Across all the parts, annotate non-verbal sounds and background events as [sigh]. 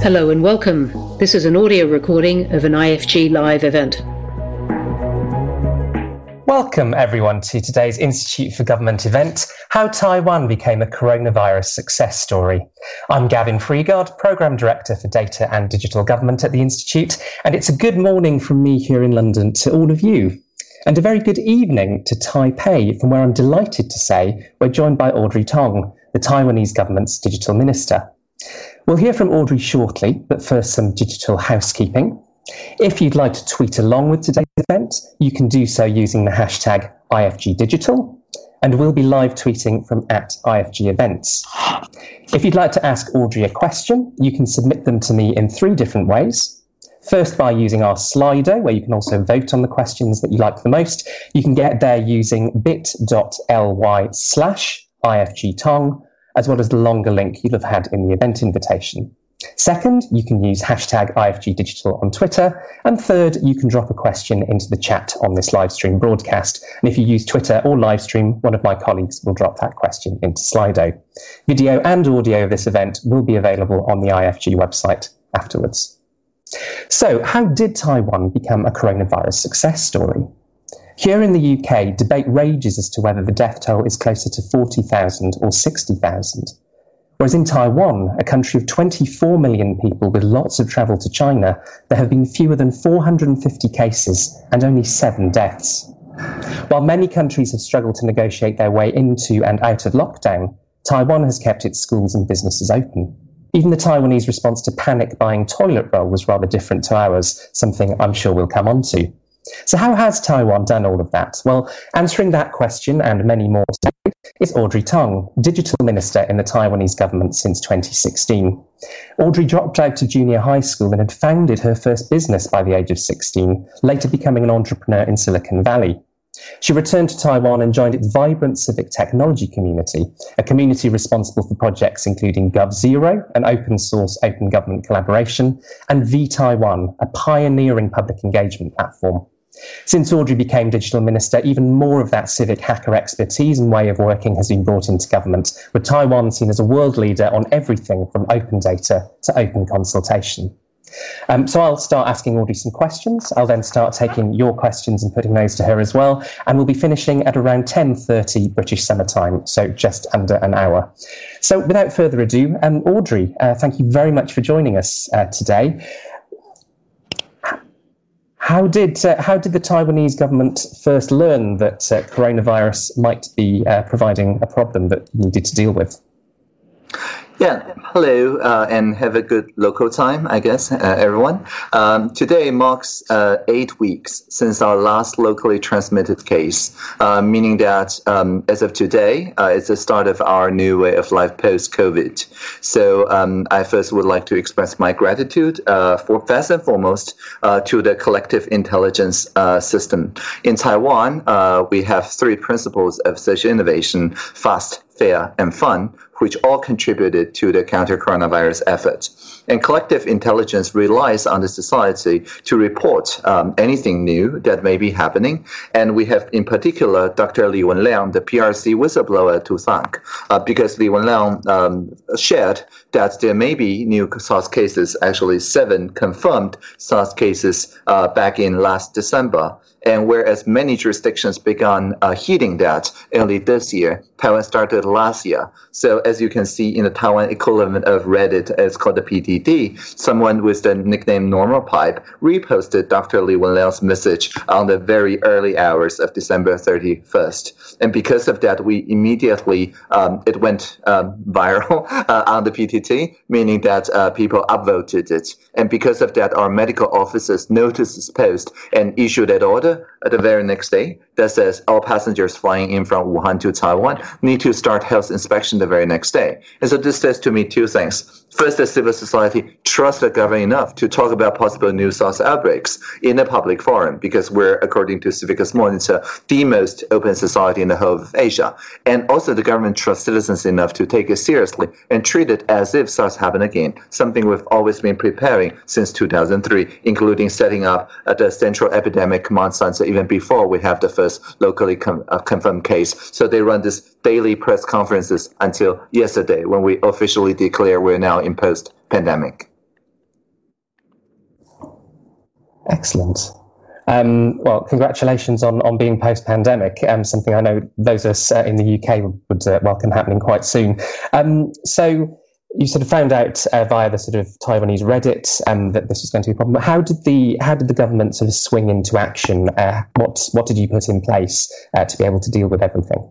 Hello and welcome. This is an audio recording of an IFG Live event. Welcome, everyone, to today's Institute for Government event How Taiwan Became a Coronavirus Success Story. I'm Gavin Freeguard, Programme Director for Data and Digital Government at the Institute, and it's a good morning from me here in London to all of you. And a very good evening to Taipei, from where I'm delighted to say we're joined by Audrey Tong, the Taiwanese government's digital minister. We'll hear from Audrey shortly, but first some digital housekeeping. If you'd like to tweet along with today's event, you can do so using the hashtag IFGDigital, and we'll be live tweeting from at IFG Events. If you'd like to ask Audrey a question, you can submit them to me in three different ways. First, by using our Slido, where you can also vote on the questions that you like the most. You can get there using bit.ly slash IFGTong, as well as the longer link you'll have had in the event invitation. Second, you can use hashtag IFG Digital on Twitter. And third, you can drop a question into the chat on this live stream broadcast. And if you use Twitter or live stream, one of my colleagues will drop that question into Slido. Video and audio of this event will be available on the IFG website afterwards. So, how did Taiwan become a coronavirus success story? Here in the UK, debate rages as to whether the death toll is closer to 40,000 or 60,000. Whereas in Taiwan, a country of 24 million people with lots of travel to China, there have been fewer than 450 cases and only seven deaths. While many countries have struggled to negotiate their way into and out of lockdown, Taiwan has kept its schools and businesses open. Even the Taiwanese response to panic buying toilet roll was rather different to ours, something I'm sure we'll come on to. So, how has Taiwan done all of that? Well, answering that question and many more today is Audrey Tong, Digital Minister in the Taiwanese government since 2016. Audrey dropped out of junior high school and had founded her first business by the age of 16, later becoming an entrepreneur in Silicon Valley. She returned to Taiwan and joined its vibrant civic technology community, a community responsible for projects including GovZero, an open source open government collaboration, and vTaiwan, a pioneering public engagement platform. Since Audrey became digital minister, even more of that civic hacker expertise and way of working has been brought into government, with Taiwan seen as a world leader on everything from open data to open consultation. Um, so I'll start asking Audrey some questions. I'll then start taking your questions and putting those to her as well. And we'll be finishing at around 10.30 British summer time, so just under an hour. So without further ado, um, Audrey, uh, thank you very much for joining us uh, today. How did uh, how did the Taiwanese government first learn that uh, coronavirus might be uh, providing a problem that needed to deal with? Yeah, hello, uh, and have a good local time, I guess, uh, everyone. Um, today marks uh, eight weeks since our last locally transmitted case, uh, meaning that um, as of today, uh, it's the start of our new way of life post COVID. So um, I first would like to express my gratitude uh, for first and foremost to the collective intelligence system. In Taiwan, we have three principles of social innovation fast, fair, and fun which all contributed to the counter coronavirus efforts. And collective intelligence relies on the society to report um, anything new that may be happening. And we have, in particular, Dr. Li Wenliang, the PRC whistleblower, to thank, uh, because Li Wenliang um, shared that there may be new SARS cases, actually seven confirmed SARS cases uh, back in last December. And whereas many jurisdictions began uh, heeding that early this year, Taiwan started last year. So as you can see in the Taiwan equivalent of Reddit, it's called the PTT, someone with the nickname Normal Pipe reposted Dr. Li Wenliang's message on the very early hours of December 31st. And because of that, we immediately, um, it went um, viral [laughs] uh, on the PTT, meaning that uh, people upvoted it. And because of that, our medical officers noticed this post and issued an order the very next day that says all passengers flying in from Wuhan to Taiwan need to start health inspection the very next day. And so this says to me two things. First, that civil society trusts the government enough to talk about possible new SARS outbreaks in a public forum because we're, according to Civicus Monitor, the most open society in the whole of Asia. And also the government trusts citizens enough to take it seriously and treat it as if SARS happened again, something we've always been preparing since 2003, including setting up the Central Epidemic Command Center even before we have the first first locally com- uh, confirmed case. So they run this daily press conferences until yesterday when we officially declare we're now in post pandemic. Excellent. Um, well, congratulations on, on being post pandemic. Um, something I know those of us uh, in the UK would, uh, welcome happening quite soon. Um, so, you sort of found out uh, via the sort of Taiwanese Reddit um, that this was going to be a problem. How did the how did the government sort of swing into action? Uh, what what did you put in place uh, to be able to deal with everything?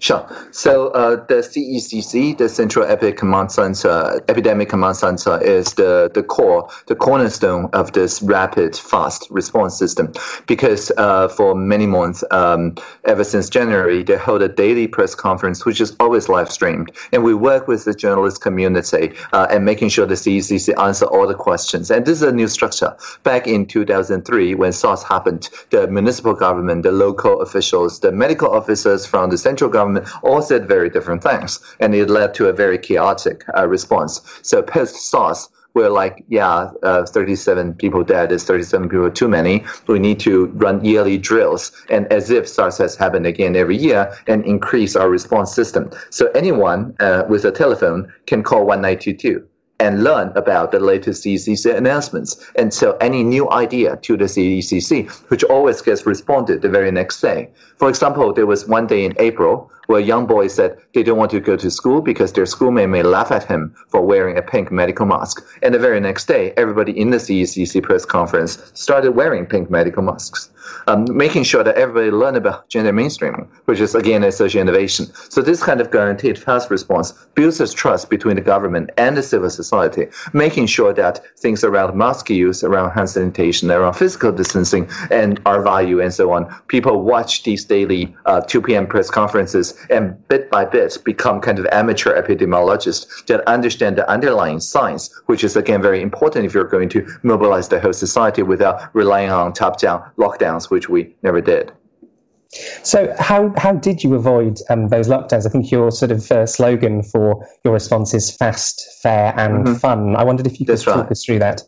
Sure. So uh, the CECC, the Central Epic Command Center, Epidemic Command Center, is the, the core, the cornerstone of this rapid, fast response system. Because uh, for many months, um, ever since January, they hold a daily press conference, which is always live streamed, and we work with the journalist community uh, and making sure the CECC answer all the questions. And this is a new structure. Back in 2003, when SARS happened, the municipal government, the local officials, the medical officers from the central government government all said very different things, and it led to a very chaotic uh, response. So post SARS, we're like, yeah, uh, 37 people dead is 37 people too many. We need to run yearly drills, and as if SARS has happened again every year, and increase our response system. So anyone uh, with a telephone can call 1922 and learn about the latest CECC announcements. And so any new idea to the CECC, which always gets responded the very next day. For example, there was one day in April where young boy said they don't want to go to school because their schoolmate may laugh at him for wearing a pink medical mask. And the very next day, everybody in the CECC press conference started wearing pink medical masks um, making sure that everybody learn about gender mainstreaming, which is again a social innovation. So this kind of guaranteed fast response builds this trust between the government and the civil society, making sure that things around mask use, around hand sanitation, around physical distancing, and our value and so on. People watch these daily uh, 2 p.m. press conferences and bit by bit become kind of amateur epidemiologists that understand the underlying science, which is again very important if you're going to mobilize the whole society without relying on top-down lockdowns lockdowns, which we never did. So, how how did you avoid um, those lockdowns? I think your sort of uh, slogan for your response is fast, fair, and mm-hmm. fun. I wondered if you could That's talk right. us through that.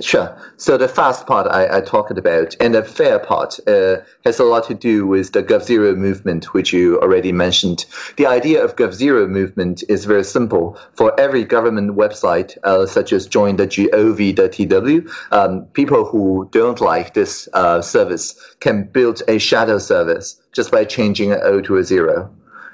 Sure. So the fast part I, I talked about, and the fair part uh, has a lot to do with the GovZero movement, which you already mentioned. The idea of GovZero movement is very simple. For every government website, uh, such as join the gov.tw, um, people who don't like this uh, service can build a shadow service just by changing an O to a zero,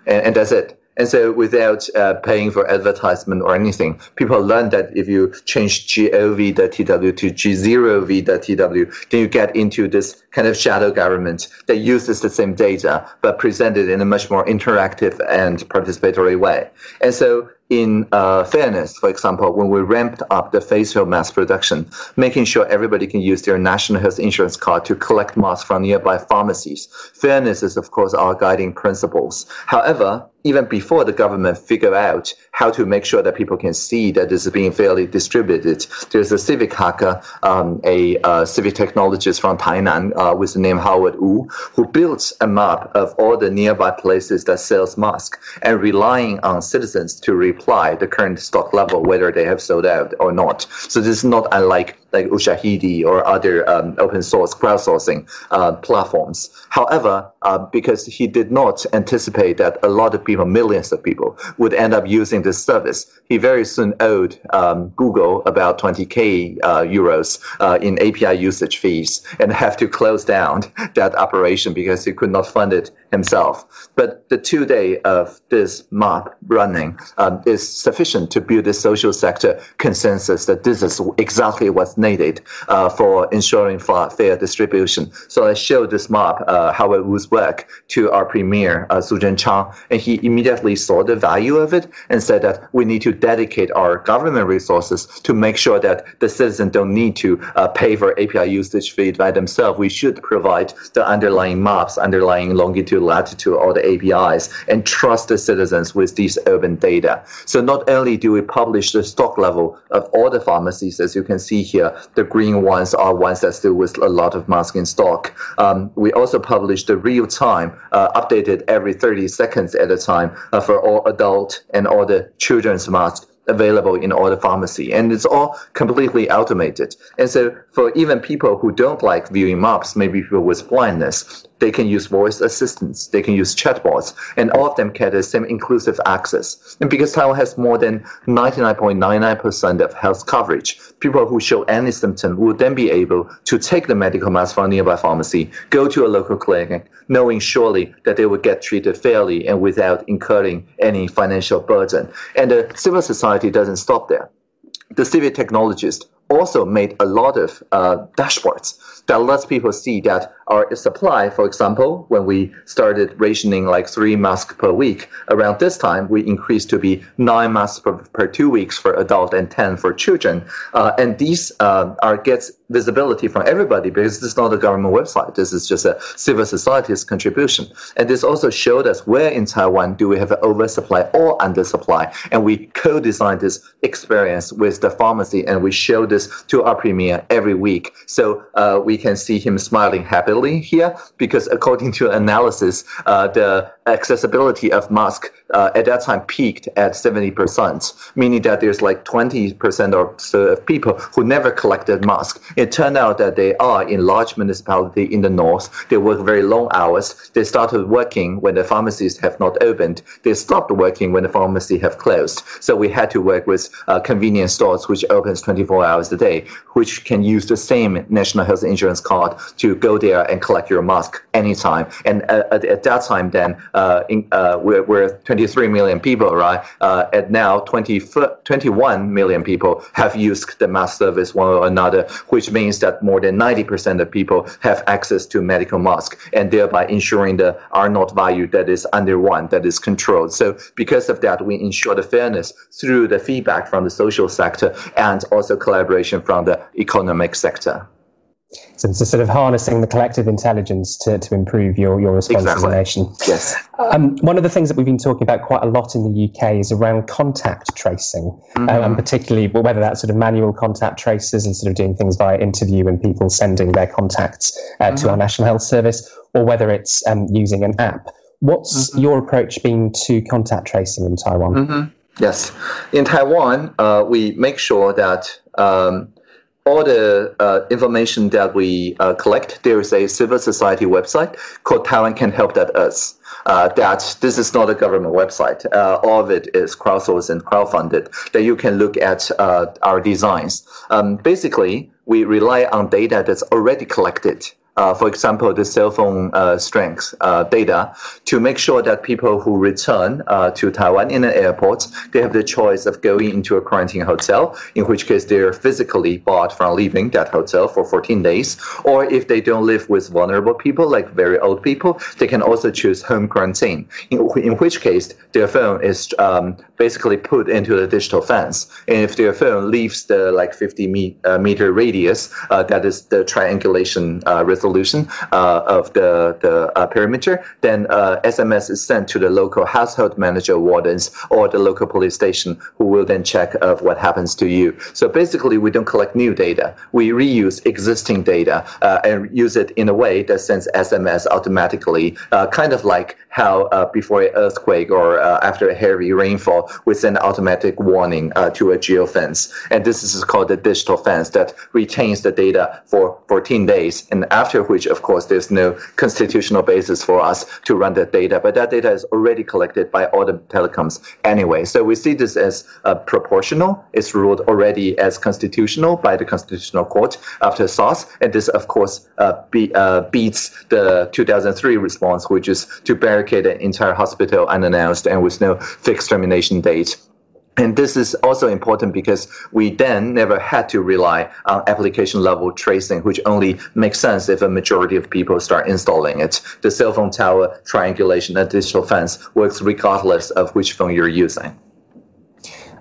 and, and that's it. And so without uh, paying for advertisement or anything, people learn that if you change gov.tw to g0v.tw, then you get into this kind of shadow government that uses the same data, but presented in a much more interactive and participatory way. And so in uh, fairness, for example, when we ramped up the facial mask production, making sure everybody can use their national health insurance card to collect masks from nearby pharmacies. Fairness is, of course, our guiding principles. However, even before the government figure out how to make sure that people can see that this is being fairly distributed, there's a civic hacker, um, a uh, civic technologist from Tainan uh, with the name Howard Wu, who built a map of all the nearby places that sells masks and relying on citizens to reply the current stock level, whether they have sold out or not. So this is not unlike like Ushahidi or other um, open source crowdsourcing uh, platforms. However, uh, because he did not anticipate that a lot of people, millions of people, would end up using this service, he very soon owed um, Google about 20k uh, euros uh, in API usage fees and [laughs] have to close down [laughs] that operation because he could not fund it himself. But the two day of this map running um, is sufficient to build a social sector consensus that this is exactly what's needed uh, for ensuring fair distribution. So I showed this map, uh, how it would work, to our premier, uh, Su Zhenchang, and he immediately saw the value of it and said that we need to dedicate our government resources to make sure that the citizens don't need to uh, pay for API usage fee by themselves. We should provide the underlying maps, underlying longitude, latitude, all the APIs, and trust the citizens with these urban data. So not only do we publish the stock level of all the pharmacies, as you can see here, the green ones are ones that still with a lot of masks in stock. Um, we also publish the real time, uh, updated every 30 seconds at a time uh, for all adult and all the children's masks available in all the pharmacy and it's all completely automated and so for even people who don't like viewing maps maybe people with blindness they can use voice assistants, they can use chatbots, and all of them get the same inclusive access. And because Taiwan has more than 99.99% of health coverage, people who show any symptom will then be able to take the medical mask from a nearby pharmacy, go to a local clinic, knowing surely that they will get treated fairly and without incurring any financial burden. And the civil society doesn't stop there. The civic technologists also made a lot of uh, dashboards that lets people see that our supply, for example, when we started rationing like three masks per week, around this time we increased to be nine masks per, per two weeks for adult and ten for children. Uh, and these uh, are gets visibility from everybody because this is not a government website. This is just a civil society's contribution. And this also showed us where in Taiwan do we have an oversupply or undersupply. And we co-designed this experience with the pharmacy and we show this to our premier every week. So uh, we can see him smiling happily here because according to analysis, uh, the accessibility of mask uh, at that time peaked at 70%, meaning that there's like 20% or so of people who never collected masks. It turned out that they are in large municipality in the north. They work very long hours. They started working when the pharmacies have not opened. They stopped working when the pharmacy have closed. So we had to work with uh, convenience stores, which opens 24 hours a day, which can use the same national health insurance card to go there and collect your mask anytime. And uh, at, at, that time, then uh, in, uh, we're, we're 23 million people, right? Uh, and now 20, 21 million people have used the mask service one or another, which means that more than 90% of people have access to medical mask and thereby ensuring the R naught value that is under one, that is controlled. So because of that, we ensure the fairness through the feedback from the social sector and also collaboration from the economic sector. So it's sort of harnessing the collective intelligence to, to improve your, your response exactly. as a nation. Yes. Um, one of the things that we've been talking about quite a lot in the UK is around contact tracing, mm-hmm. um, and particularly whether that's sort of manual contact traces and sort of doing things via interview and people sending their contacts uh, mm-hmm. to our National Health Service, or whether it's um, using an app. What's mm-hmm. your approach been to contact tracing in Taiwan? Mm-hmm. Yes. In Taiwan, uh, we make sure that um, all the uh, information that we uh, collect, there is a civil society website called Taiwan Can Help That Us. Uh, that this is not a government website. Uh, all of it is crowdsourced and crowdfunded. That you can look at uh, our designs. Um, basically, we rely on data that's already collected uh, for example, the cell phone uh, strength uh, data to make sure that people who return uh, to Taiwan in an airport, they have the choice of going into a quarantine hotel, in which case they're physically barred from leaving that hotel for 14 days. Or if they don't live with vulnerable people, like very old people, they can also choose home quarantine, in, in which case their phone is um, basically put into the digital fence. And if their phone leaves the like 50 me- uh, meter radius, uh, that is the triangulation resolution uh, of the, the uh, perimeter, then SMS uh, is sent to the local household manager wardens or the local police station who will then check of what happens to you. So basically, we don't collect new data. We reuse existing data and use it in a way that sends SMS automatically, kind of like how before an earthquake or after a heavy rainfall, we send automatic warning to a geofence. And this is called the digital fence that retains the data for 14 days. And after which, of course, there's no constitutional basis for us to run that data. But that data is already collected by all the telecoms anyway. So we see this as uh, proportional. It's ruled already as constitutional by the Constitutional Court after SARS. And this, of course, uh, be, uh, beats the 2003 response, which is to barricade an entire hospital unannounced and with no fixed termination date. And this is also important because we then never had to rely on application level tracing, which only makes sense if a majority of people start installing it. The cell phone tower triangulation and digital fence works regardless of which phone you're using.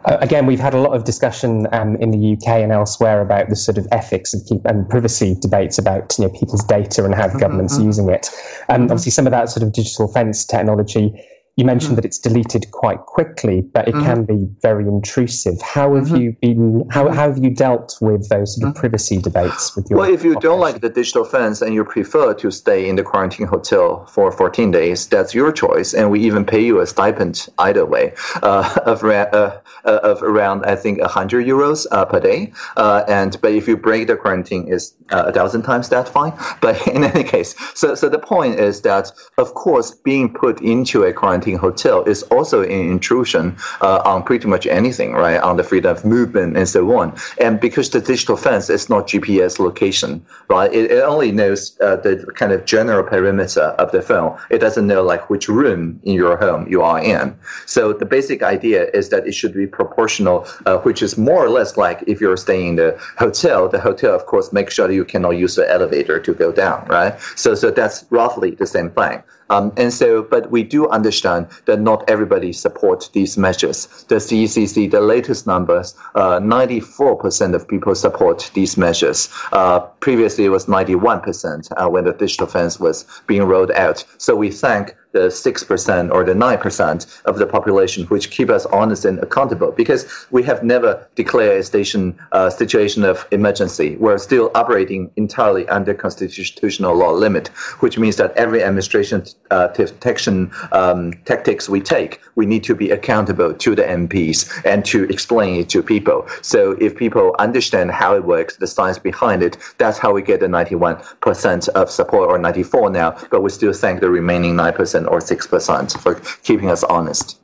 Uh, again, we've had a lot of discussion um, in the UK and elsewhere about the sort of ethics and, keep, and privacy debates about you know, people's data and how the government's mm-hmm. using it. And um, mm-hmm. obviously, some of that sort of digital fence technology you mentioned mm-hmm. that it's deleted quite quickly, but it mm-hmm. can be very intrusive. How have mm-hmm. you been? How, how have you dealt with those sort of mm-hmm. privacy debates with your? Well, if you don't like the digital fence and you prefer to stay in the quarantine hotel for 14 days, that's your choice, and we even pay you a stipend either way uh, [laughs] of, uh, uh, of around I think 100 euros uh, per day. Uh, and but if you break the quarantine, is uh, a thousand times that fine. [laughs] But in any case, so so the point is that of course being put into a quarantine quarantine hotel is also an intrusion uh, on pretty much anything, right? On the freedom of movement and so on. And because the digital fence is not GPS location, right? It, it only knows uh, the kind of general perimeter of the phone. It doesn't know like which room in your home you are in. So the basic idea is that it should be proportional, uh, which is more or less like if you're staying in the hotel, the hotel, of course, make sure you cannot use the elevator to go down, right? So, so that's roughly the same thing. Um, and so, but we do understand that not everybody supports these measures. The CECC, the latest numbers, uh, 94% of people support these measures. Uh, previously, it was 91% uh, when the digital fence was being rolled out. So we thank the 6% or the 9% of the population, which keep us honest and accountable because we have never declared a station uh, situation of emergency. We're still operating entirely under constitutional law limit, which means that every administration uh, detection um, tactics we take, we need to be accountable to the MPs and to explain it to people. So if people understand how it works, the science behind it, that's how we get the 91% of support or 94 now, but we still thank the remaining 9% or 6% for keeping us honest.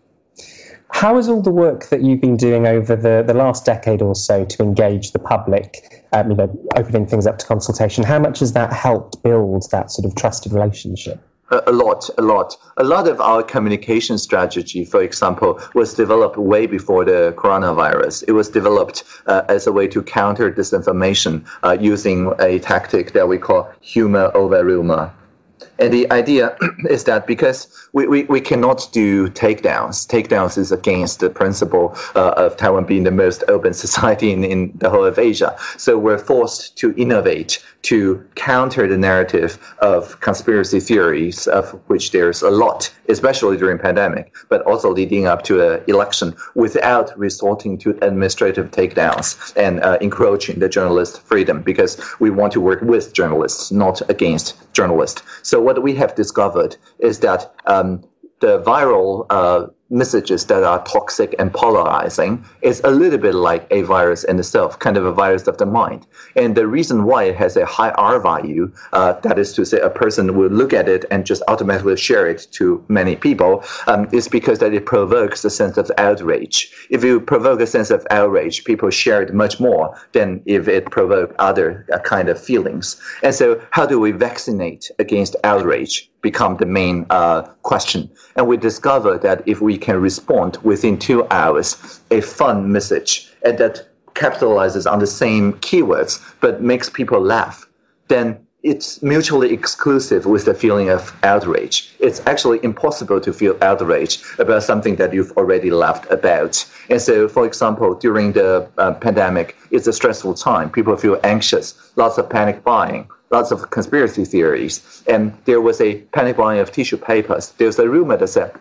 How has all the work that you've been doing over the, the last decade or so to engage the public, um, you know, opening things up to consultation, how much has that helped build that sort of trusted relationship? A, lot, a lot. A lot of our communication strategy, for example, was developed way before the coronavirus. It was developed uh, as a way to counter disinformation uh, using a tactic that we call humor over rumor. And the idea [clears throat] is that because we, we, we cannot do takedowns, takedowns is against the principle uh, of Taiwan being the most open society in, in the whole of Asia. So we're forced to innovate to counter the narrative of conspiracy theories, of which there's a lot, especially during pandemic, but also leading up to an election, without resorting to administrative takedowns and uh, encroaching the journalist freedom, because we want to work with journalists, not against journalists. So what we have discovered is that um, the viral uh, messages that are toxic and polarizing is a little bit like a virus in itself, kind of a virus of the mind. And the reason why it has a high R value, uh, that is to say, a person will look at it and just automatically share it to many people, um, is because that it provokes a sense of outrage. If you provoke a sense of outrage, people share it much more than if it provoked other uh, kind of feelings. And so, how do we vaccinate against outrage? Become the main uh, question. And we discovered that if we can respond within two hours, a fun message and that capitalizes on the same keywords but makes people laugh, then it's mutually exclusive with the feeling of outrage. It's actually impossible to feel outrage about something that you've already laughed about. And so, for example, during the uh, pandemic, it's a stressful time. People feel anxious, lots of panic buying lots of conspiracy theories. And there was a panic buying of tissue papers. There's a rumor that said,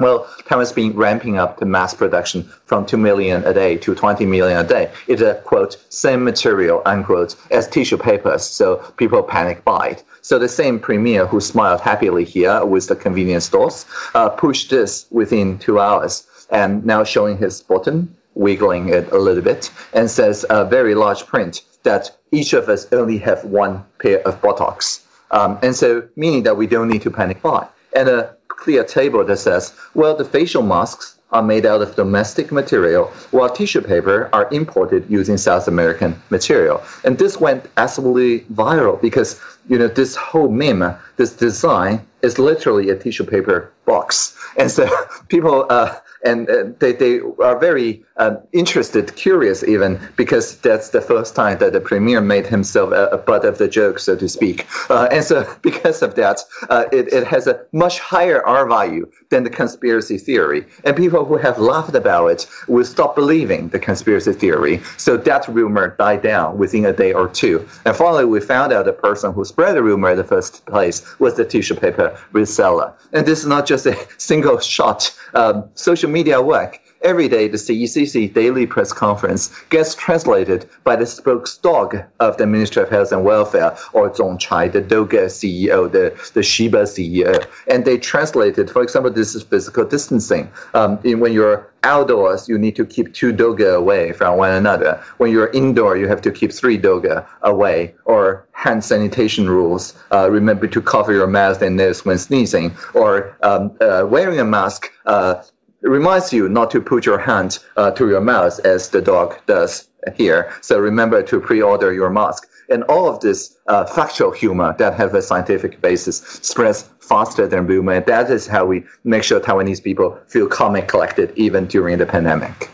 well, Taiwan's been ramping up the mass production from 2 million a day to 20 million a day. It's a quote, same material, unquote, as tissue papers. So people panic buy it. So the same premier who smiled happily here with the convenience stores uh, pushed this within two hours and now showing his button, wiggling it a little bit, and says a very large print that each of us only have one pair of buttocks. Um, and so, meaning that we don't need to panic buy. And a clear table that says, well, the facial masks are made out of domestic material, while tissue paper are imported using South American material. And this went absolutely viral because, you know, this whole meme, this design is literally a tissue paper box. And so [laughs] people uh, and uh, they, they are very um, interested, curious even, because that's the first time that the premier made himself a, a butt of the joke, so to speak. Uh, and so, [laughs] because of that, uh, it, it has a much higher R value than the conspiracy theory. And people who have laughed about it will stop believing the conspiracy theory. So that rumor died down within a day or two. And finally, we found out the person who spread the rumor in the first place was the tissue paper reseller. And this is not just a [laughs] single shot um, social media work. Every day, the CECC daily press conference gets translated by the spokesdog of the Ministry of Health and Welfare, or Zongchai, the Doga CEO, the, the Shiba CEO. And they translated, for example, this is physical distancing. Um, in, when you're outdoors, you need to keep two doga away from one another. When you're indoor, you have to keep three doga away. Or hand sanitation rules. Uh, remember to cover your mouth and nose when sneezing. Or um, uh, wearing a mask. Uh, reminds you not to put your hand uh, to your mouth as the dog does here. So remember to pre-order your mask. And all of this uh, factual humor that have a scientific basis spreads faster than rumor. And that is how we make sure Taiwanese people feel calm and collected even during the pandemic.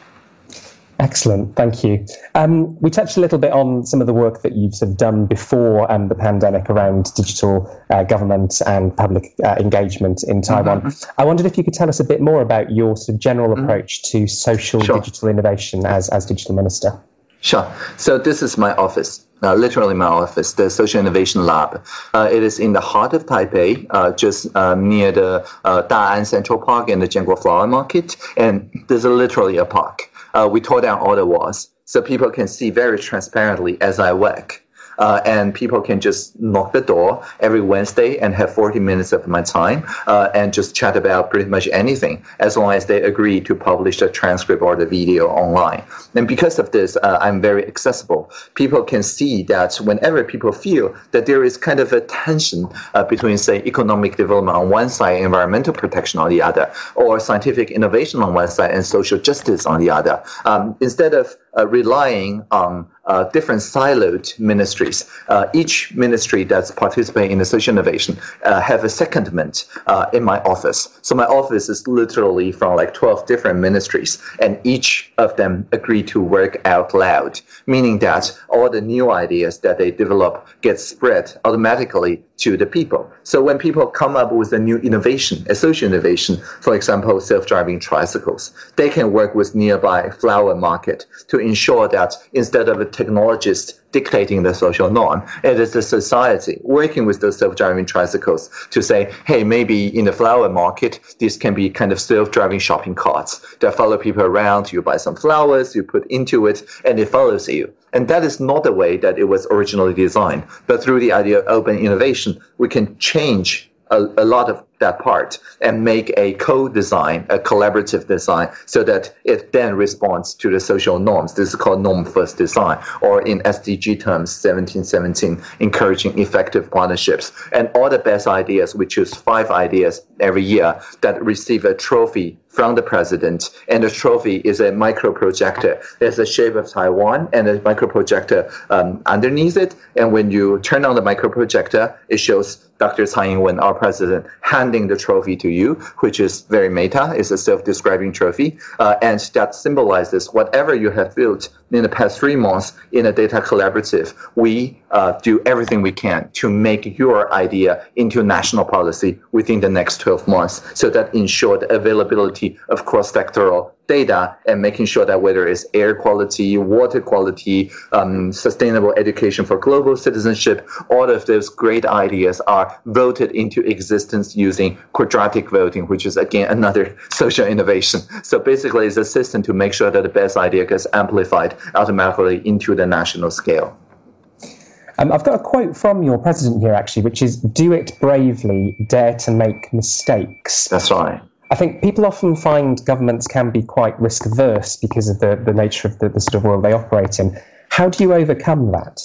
Excellent, thank you. Um, we touched a little bit on some of the work that you've sort of done before um, the pandemic around digital uh, government and public uh, engagement in Taiwan. Mm-hmm. I wondered if you could tell us a bit more about your sort of general mm-hmm. approach to social sure. digital innovation as, as digital minister. Sure. So this is my office. Uh, literally my office, the Social Innovation Lab. Uh, it is in the heart of Taipei, uh, just uh, near the uh, Da'an Central Park and the Jianguo Flower Market. And there's literally a park uh, we tore down all the walls so people can see very transparently as I work uh, and people can just knock the door every Wednesday and have 40 minutes of my time uh, and just chat about pretty much anything as long as they agree to publish the transcript or the video online. And because of this, uh, I'm very accessible. People can see that whenever people feel that there is kind of a tension uh, between, say, economic development on one side, environmental protection on the other, or scientific innovation on one side and social justice on the other, um, instead of uh, relying on uh, different siloed ministries. Uh, each ministry that's participating in the social innovation uh, have a secondment uh, in my office. So my office is literally from like 12 different ministries, and each of them agree to work out loud, meaning that all the new ideas that they develop get spread automatically to the people. So when people come up with a new innovation, a social innovation, for example, self-driving tricycles, they can work with nearby flower market to ensure that instead of a technologist dictating the social norm. It is the society working with those self-driving tricycles to say, hey, maybe in the flower market, this can be kind of self-driving shopping carts that follow people around. You buy some flowers, you put into it, and it follows you. And that is not the way that it was originally designed. But through the idea of open innovation, we can change a, a lot of that part and make a co-design, a collaborative design, so that it then responds to the social norms. This is called norm-first design, or in SDG terms, 1717, encouraging effective partnerships. And all the best ideas, we choose five ideas every year that receive a trophy from the president. And the trophy is a micro projector. There's a shape of Taiwan and a micro projector um, underneath it. And when you turn on the micro projector, it shows Dr. Tsai Ing-wen, our president, handing the trophy to you, which is very meta. It's a self-describing trophy. Uh, and that symbolizes whatever you have built in the past three months in a data collaborative. We uh, do everything we can to make your idea into national policy within the next 12 months so that ensure the availability of cross-sectoral data and making sure that whether it's air quality, water quality, um, sustainable education for global citizenship, all of those great ideas are voted into existence using quadratic voting, which is again another [laughs] social innovation. So basically, it's a system to make sure that the best idea gets amplified automatically into the national scale. Um, I've got a quote from your president here, actually, which is "Do it bravely, dare to make mistakes." That's right. I think people often find governments can be quite risk averse because of the, the nature of the, the sort of world they operate in. How do you overcome that?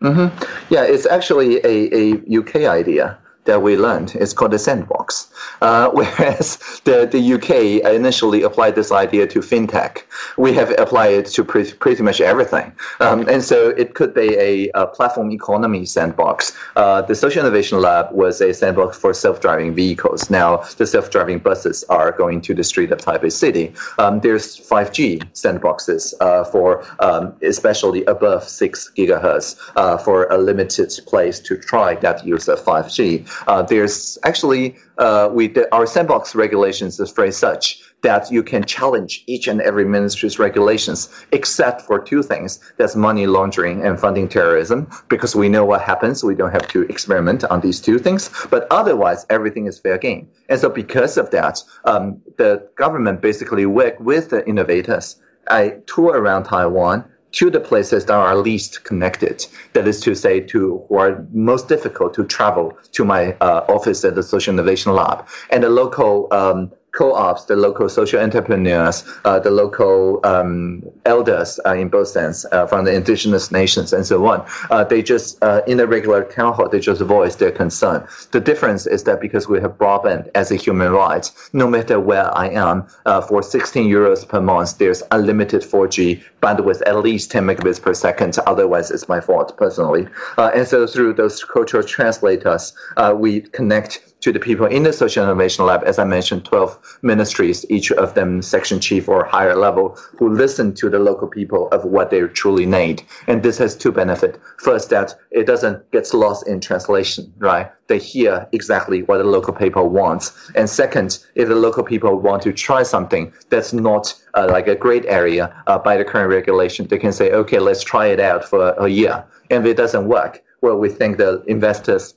Mm-hmm. Yeah, it's actually a, a UK idea that we learned is called the sandbox. Uh, [laughs] whereas the, the UK initially applied this idea to fintech, we have applied it to pretty, pretty much everything. Um, and so it could be a, a platform economy sandbox. Uh, the Social Innovation Lab was a sandbox for self-driving vehicles. Now the self-driving buses are going to the street of Taipei City. Um, there's 5G sandboxes uh, for um, especially above six gigahertz uh, for a limited place to try that use of 5G. Uh, there's actually uh, we our sandbox regulations is phrased such that you can challenge each and every ministry's regulations, except for two things: that's money laundering and funding terrorism, because we know what happens. We don't have to experiment on these two things. But otherwise, everything is fair game. And so, because of that, um, the government basically work with the innovators. I tour around Taiwan to the places that are least connected. That is to say, to who are most difficult to travel to my uh, office at the Social Innovation Lab and the local um, co-ops, the local social entrepreneurs, uh, the local um, elders uh, in both sense uh, from the indigenous nations and so on. Uh, they just uh, in a regular town hall, they just voice their concern. The difference is that because we have broadband as a human right, no matter where I am, uh, for 16 euros per month, there's unlimited 4G bandwidth, at least 10 megabits per second. Otherwise, it's my fault personally. and so through those cultural translators, we connect to the people in the social innovation lab, as I mentioned, 12 ministries, each of them section chief or higher level, who listen to the local people of what they truly need. And this has two benefits. First, that it doesn't get lost in translation, right? They hear exactly what the local people wants. And second, if the local people want to try something that's not uh, like a great area uh, by the current regulation, they can say, okay, let's try it out for a year. And if it doesn't work, well, we think the investors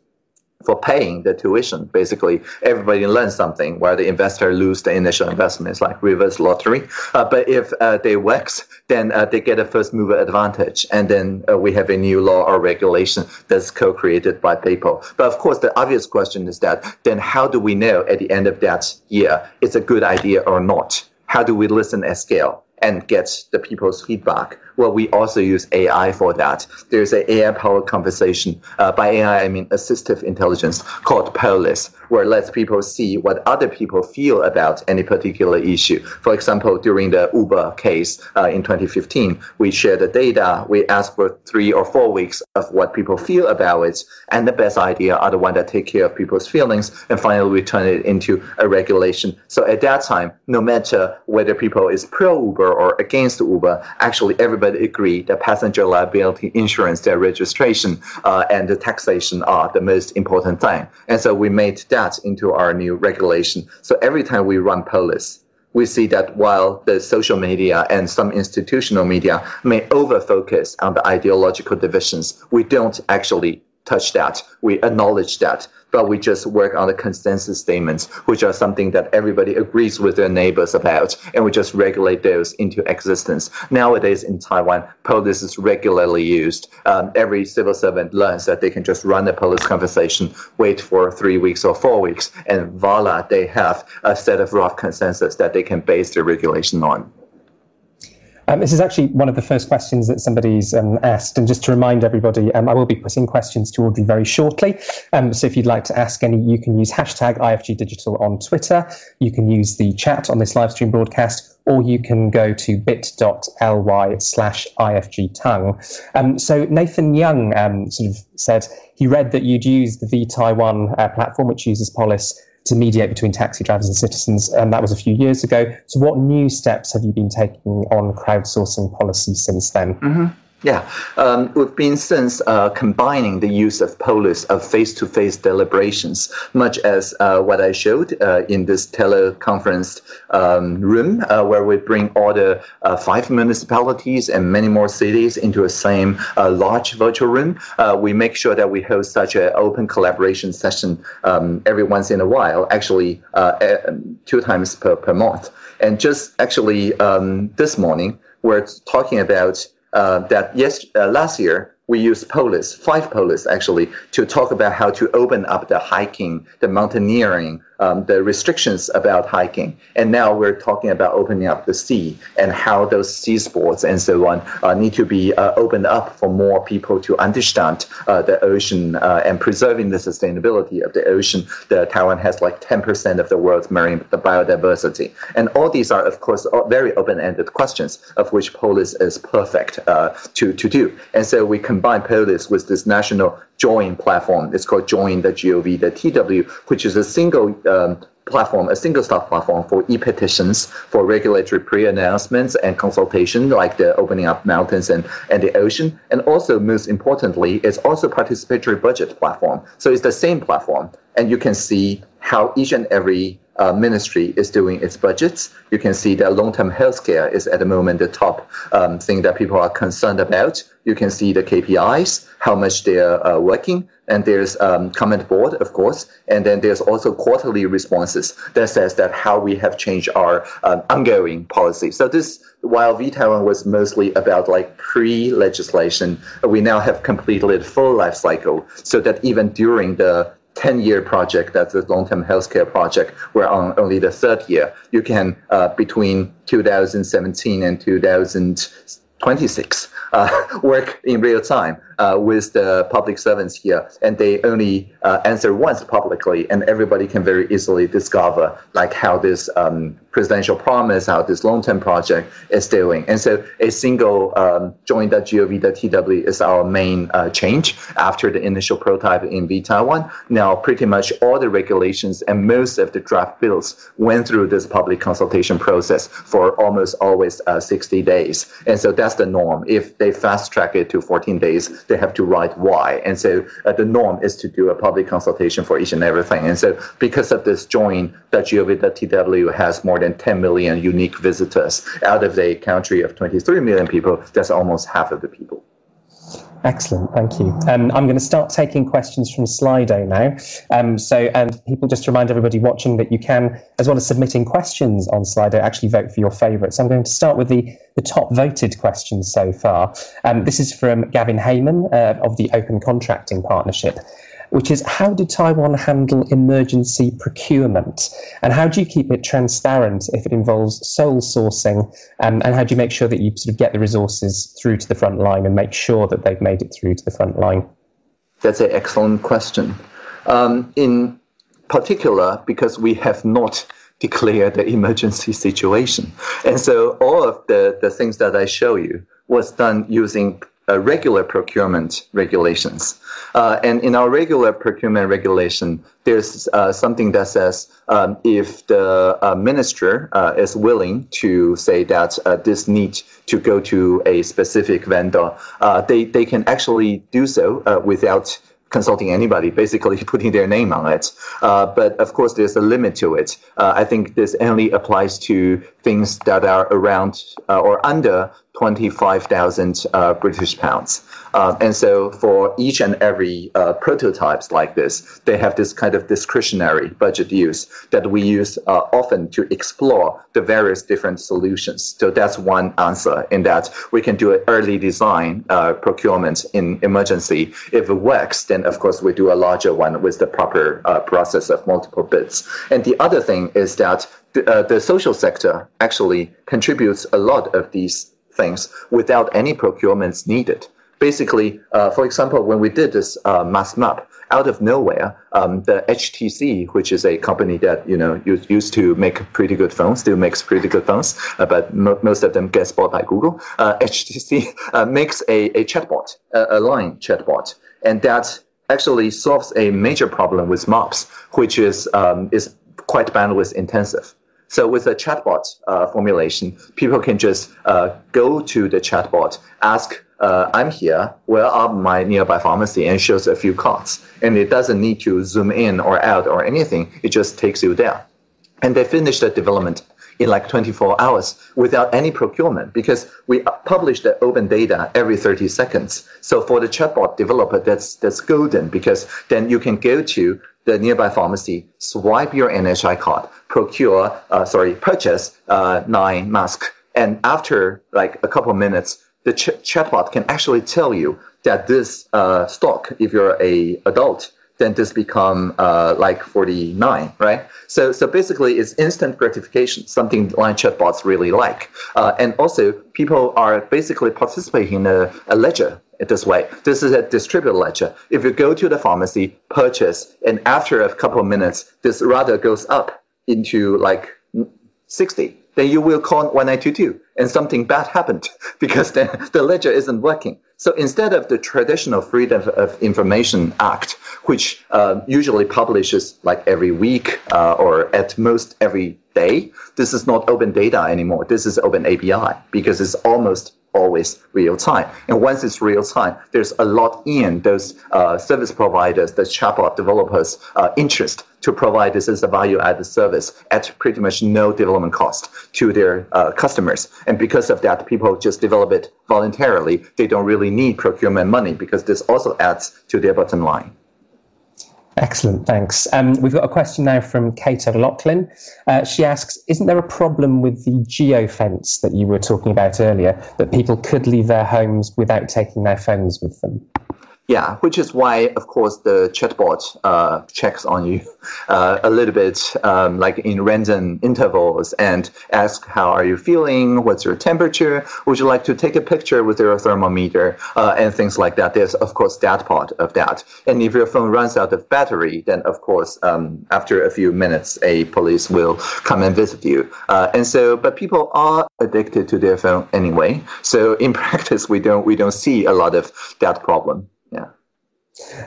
for paying the tuition. Basically, everybody learns something where the investor lose the initial investment. It's like reverse lottery. Uh, but if uh, they works, then uh, they get a first mover advantage. And then uh, we have a new law or regulation that's co-created by people. But of course, the obvious question is that then how do we know at the end of that year it's a good idea or not? How do we listen at scale? and get the people's feedback. Well, we also use AI for that. There's an AI-powered conversation. Uh, by AI, I mean assistive intelligence called Polis, where it lets people see what other people feel about any particular issue. For example, during the Uber case uh, in 2015, we shared the data. We asked for three or four weeks of what people feel about it, and the best idea are the ones that take care of people's feelings. And finally, we turn it into a regulation. So at that time, no matter whether people is pro Uber or against Uber, actually everybody agreed that passenger liability insurance, their registration, uh, and the taxation are the most important thing. And so we made that into our new regulation. So every time we run Polis, we see that while the social media and some institutional media may over focus on the ideological divisions, we don't actually touch that. We acknowledge that but we just work on the consensus statements, which are something that everybody agrees with their neighbors about, and we just regulate those into existence. Nowadays in Taiwan, Polis is regularly used. Um, every civil servant learns that they can just run a Polis conversation, wait for three weeks or four weeks, and voila, they have a set of rough consensus that they can base their regulation on. Um, this is actually one of the first questions that somebody's um, asked. And just to remind everybody, um, I will be putting questions to Audrey very shortly. Um, so if you'd like to ask any, you can use hashtag IFG Digital on Twitter. You can use the chat on this live stream broadcast, or you can go to bit.ly slash IFG Tong. Um, so Nathan Young um, sort of said he read that you'd use the vTaiwan uh, platform, which uses Polis to mediate between taxi drivers and citizens, and that was a few years ago. So, what new steps have you been taking on crowdsourcing policy since then? Mm-hmm. Yeah, um, we've been since uh, combining the use of Polis of face-to-face deliberations, much as uh, what I showed uh, in this teleconference um, room, uh, where we bring all the uh, five municipalities and many more cities into a same uh, large virtual room. we make sure that we host such an open collaboration session um, every once in a while, actually two times per, per month. And just actually um, this morning, we're talking about uh, that yes, uh, last year we used Polis, five Polis actually, to talk about how to open up the hiking, the mountaineering um, the restrictions about hiking, and now we're talking about opening up the sea and how those sea sports and so on uh, need to be uh, opened up for more people to understand uh, the ocean uh, and preserving the sustainability of the ocean. The Taiwan has like 10% of the world's marine biodiversity, and all these are, of course, very open-ended questions of which Polis is perfect uh, to to do. And so we combine Polis with this national join platform. It's called Join the GOV, the TW, which is a single um, platform, a single stop platform for e-petitions, for regulatory pre-announcements and consultation, like the opening up mountains and, and the ocean. And also, most importantly, it's also participatory budget platform. So it's the same platform, and you can see how each and every uh, ministry is doing its budgets. You can see that long-term healthcare is at the moment the top um, thing that people are concerned about. You can see the KPIs, how much they're uh, working, and there's um, comment board, of course, and then there's also quarterly responses that says that how we have changed our um, ongoing policy. So this, while vTaiwan was mostly about like pre-legislation, we now have completed full life cycle, so that even during the 10 year project, that's a long term healthcare project. We're on only the third year. You can, uh, between 2017 and 2026, uh, [laughs] work in real time uh, with the public servants here, and they only uh, answer once publicly, and everybody can very easily discover like how this um, presidential promise, how this long-term project is doing. And so, a single um, join.gov.tw is our main uh, change after the initial prototype in vTaiwan. Now, pretty much all the regulations and most of the draft bills went through this public consultation process for almost always uh, 60 days, and so that's the norm. If they fast track it to 14 days, they have to write why. And so uh, the norm is to do a public consultation for each and everything. And so because of this join, that .gov.tw has more than 10 million unique visitors out of a country of 23 million people. That's almost half of the people. Excellent, thank you. Um, I'm going to start taking questions from Slido now. Um, so, and people just to remind everybody watching that you can, as well as submitting questions on Slido, actually vote for your favourites. I'm going to start with the, the top voted questions so far. Um, this is from Gavin Hayman uh, of the Open Contracting Partnership which is how did Taiwan handle emergency procurement? And how do you keep it transparent if it involves sole sourcing? Um, and how do you make sure that you sort of get the resources through to the front line and make sure that they've made it through to the front line? That's an excellent question. Um, in particular, because we have not [laughs] declared the emergency situation. And so all of the, the things that I show you was done using uh, regular procurement regulations. Uh, and in our regular procurement regulation, there's uh, something that says um, if the uh, minister uh, is willing to say that uh, this needs to go to a specific vendor, they, they can actually do so without consulting anybody, basically [laughs] putting their name on it. Uh, but of course, there's a limit to it. Uh, I think this only applies to things that are around uh, or under 25,000 uh, British pounds. Uh, and so for each and every uh, prototypes like this, they have this kind of discretionary budget use that we use uh, often to explore the various different solutions. So that's one answer in that we can do an early design uh, procurement in emergency. If it works, then of course we do a larger one with the proper uh, process of multiple bids. And the other thing is that the, the social sector actually contributes a lot of these things without any procurements needed. Basically, uh, for example, when we did this uh, mass map, out of nowhere, um, the HTC, which is a company that you know used to make pretty good phones, still makes pretty good phones, uh, but mo- most of them gets bought by Google. HTC uh, [laughs] uh, makes a, a chatbot, a, a line chatbot, and that actually solves a major problem with maps, which is um, is quite bandwidth intensive. So with a chatbot uh, formulation, people can just uh, go to the chatbot, ask, uh, "I'm here. Where are my nearby pharmacy?" and shows a few cards, and it doesn't need to zoom in or out or anything. It just takes you there, and they finish the development in like 24 hours without any procurement because we publish the open data every 30 seconds. So for the chatbot developer, that's that's golden because then you can go to the nearby pharmacy, swipe your NHI card, procure, uh, sorry, purchase uh, nine masks, and after like a couple minutes, the ch- chatbot can actually tell you that this uh, stock, if you're a adult, then this become uh, like 49, right? So, so basically, it's instant gratification, something line chatbots really like. Uh, and also, people are basically participating in a, a ledger this way. This is a distributed ledger. If you go to the pharmacy, purchase, and after a couple of minutes, this rather goes up into like 60, then you will call 1922 and something bad happened [laughs] because then the ledger isn't working. So instead of the traditional Freedom of Information Act, which uh, usually publishes like every week uh, or at most every day, this is not open data anymore. This is open API because it's almost always real time. And once it's real time, there's a lot in those uh, service providers, the chatbot developers' uh, interest to provide this as a value added service at pretty much no development cost to their uh, customers. And because of that, people just develop it voluntarily. They don't really need procurement money because this also adds to their bottom line. Excellent, thanks. Um, we've got a question now from Kate O'Loughlin. Uh, she asks Isn't there a problem with the geofence that you were talking about earlier, that people could leave their homes without taking their phones with them? Yeah, which is why, of course, the chatbot uh, checks on you [laughs] uh, a little bit, um, like in random intervals, and ask how are you feeling, what's your temperature, would you like to take a picture with your thermometer, uh, and things like that. There's of course that part of that. And if your phone runs out of battery, then of course um, after a few minutes, a police will come and visit you. Uh, and so, but people are addicted to their phone anyway. So in [laughs] practice, we don't we don't see a lot of that problem.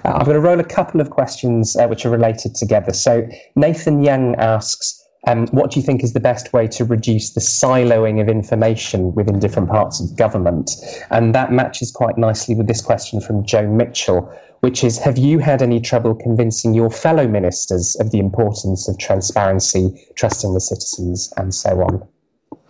Uh, I'm going to roll a couple of questions uh, which are related together. So Nathan Young asks, um, what do you think is the best way to reduce the siloing of information within different parts of government? And that matches quite nicely with this question from Joe Mitchell, which is Have you had any trouble convincing your fellow ministers of the importance of transparency, trusting the citizens, and so on?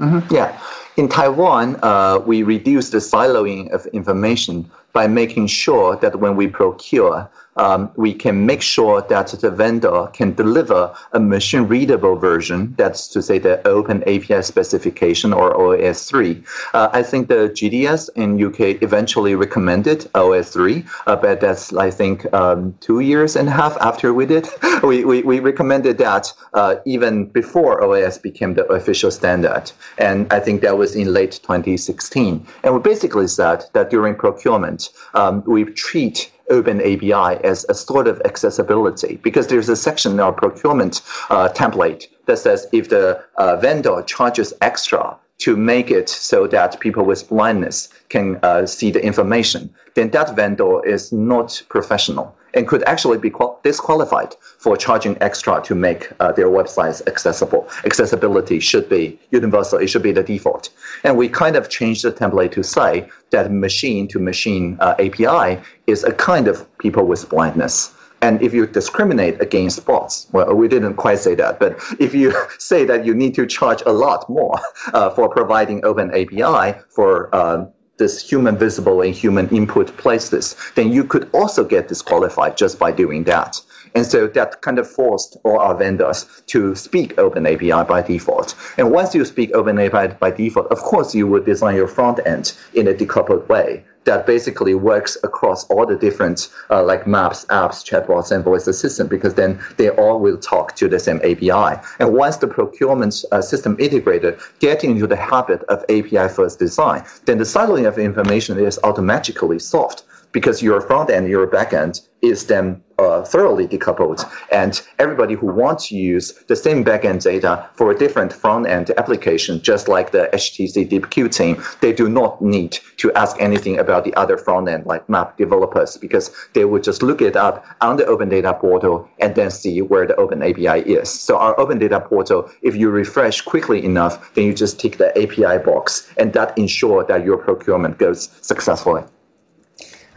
Mm-hmm. Yeah. In Taiwan, uh, we reduce the siloing of information by making sure that when we procure, um, we can make sure that the vendor can deliver a machine readable version. That's to say the open API specification or OS3. Uh, I think the GDS in UK eventually recommended OS3, uh, but that's, I think, um, two years and a half after we did. [laughs] we, we, we recommended that uh, even before OS became the official standard. And I think that was in late 2016. And we basically said that during procurement, um, we treat open API as a sort of accessibility because there's a section in our procurement uh, template that says if the uh, vendor charges extra to make it so that people with blindness can uh, see the information, then that vendor is not professional and could actually be disqualified for charging extra to make uh, their websites accessible. Accessibility should be universal, it should be the default. And we kind of changed the template to say that machine to machine uh, API is a kind of people with blindness. And if you discriminate against bots, well, we didn't quite say that, but if you [laughs] say that you need to charge a lot more uh, for providing open API for uh, this human visible and human input places, then you could also get disqualified just by doing that. And so that kind of forced all our vendors to speak Open API by default. And once you speak Open API by default, of course, you would design your front end in a decoupled way that basically works across all the different uh, like maps, apps, chatbots, and voice assistant because then they all will talk to the same API. And once the procurement uh, system integrator get into the habit of API first design, then the siloing of information is automatically solved because your front end, your back end is then uh, thoroughly decoupled. And everybody who wants to use the same backend data for a different front end application, just like the HTC DeepQ team, they do not need to ask anything about the other front end like map developers because they would just look it up on the Open Data Portal and then see where the Open API is. So our Open Data Portal, if you refresh quickly enough, then you just tick the API box and that ensures that your procurement goes successfully.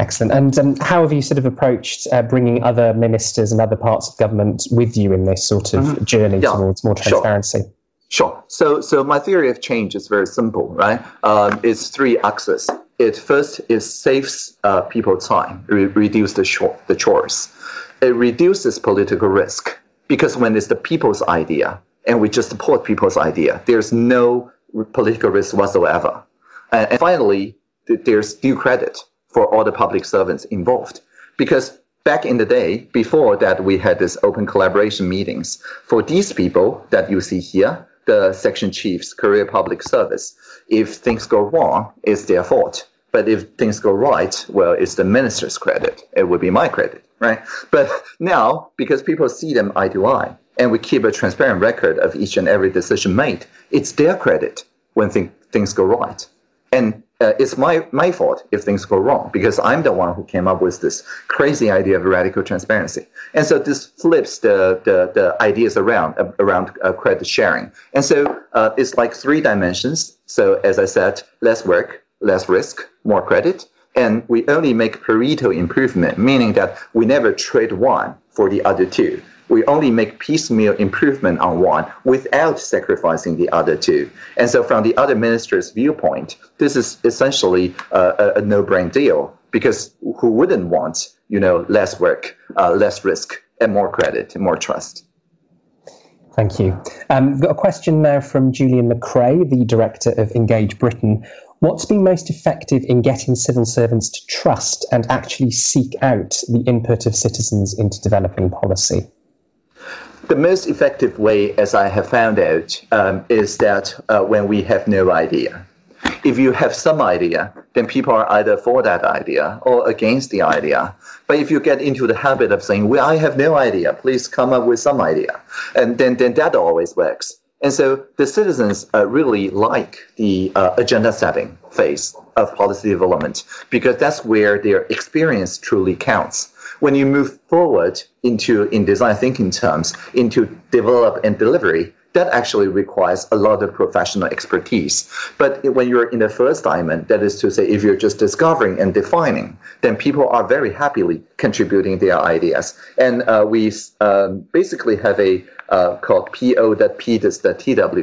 Excellent. And um, how have you sort of approached uh, bringing other ministers and other parts of government with you in this sort of mm-hmm. journey yeah, towards more transparency? Sure. Sure. So, so my theory of change is very simple, right? Um, it's three axes. It first is saves uh, people time, re- reduce the, short, the chores. It reduces political risk because when it's the people's idea and we just support people's idea, there's no political risk whatsoever. And, and finally, there's due credit for all the public servants involved. Because back in the day, before that, we had this open collaboration meetings. For these people that you see here, the section chiefs, career public service, if things go wrong, it's their fault. But if things go right, well, it's the minister's credit. It would be my credit, right? But now, because people see them eye to eye, and we keep a transparent record of each and every decision made, it's their credit when th- things go right. And uh, it's my, my fault if things go wrong because I'm the one who came up with this crazy idea of radical transparency. And so this flips the, the, the ideas around, uh, around uh, credit sharing. And so uh, it's like three dimensions. So as I said, less work, less risk, more credit. And we only make Pareto improvement, meaning that we never trade one for the other two we only make piecemeal improvement on one without sacrificing the other two. And so, from the other minister's viewpoint, this is essentially a, a no-brain deal because who wouldn't want, you know, less work, uh, less risk, and more credit, and more trust? Thank you. Um, we've got a question now from Julian McCrae, the director of Engage Britain. What's been most effective in getting civil servants to trust and actually seek out the input of citizens into developing policy? The most effective way, as I have found out, um, is that uh, when we have no idea. If you have some idea, then people are either for that idea or against the idea. But if you get into the habit of saying, well, I have no idea, please come up with some idea, and then, then that always works. And so the citizens uh, really like the uh, agenda setting phase of policy development because that's where their experience truly counts when you move forward into in design thinking terms into develop and delivery that actually requires a lot of professional expertise. But when you're in the first diamond, that is to say, if you're just discovering and defining, then people are very happily contributing their ideas. And uh, we um, basically have a uh, called PO that P is the.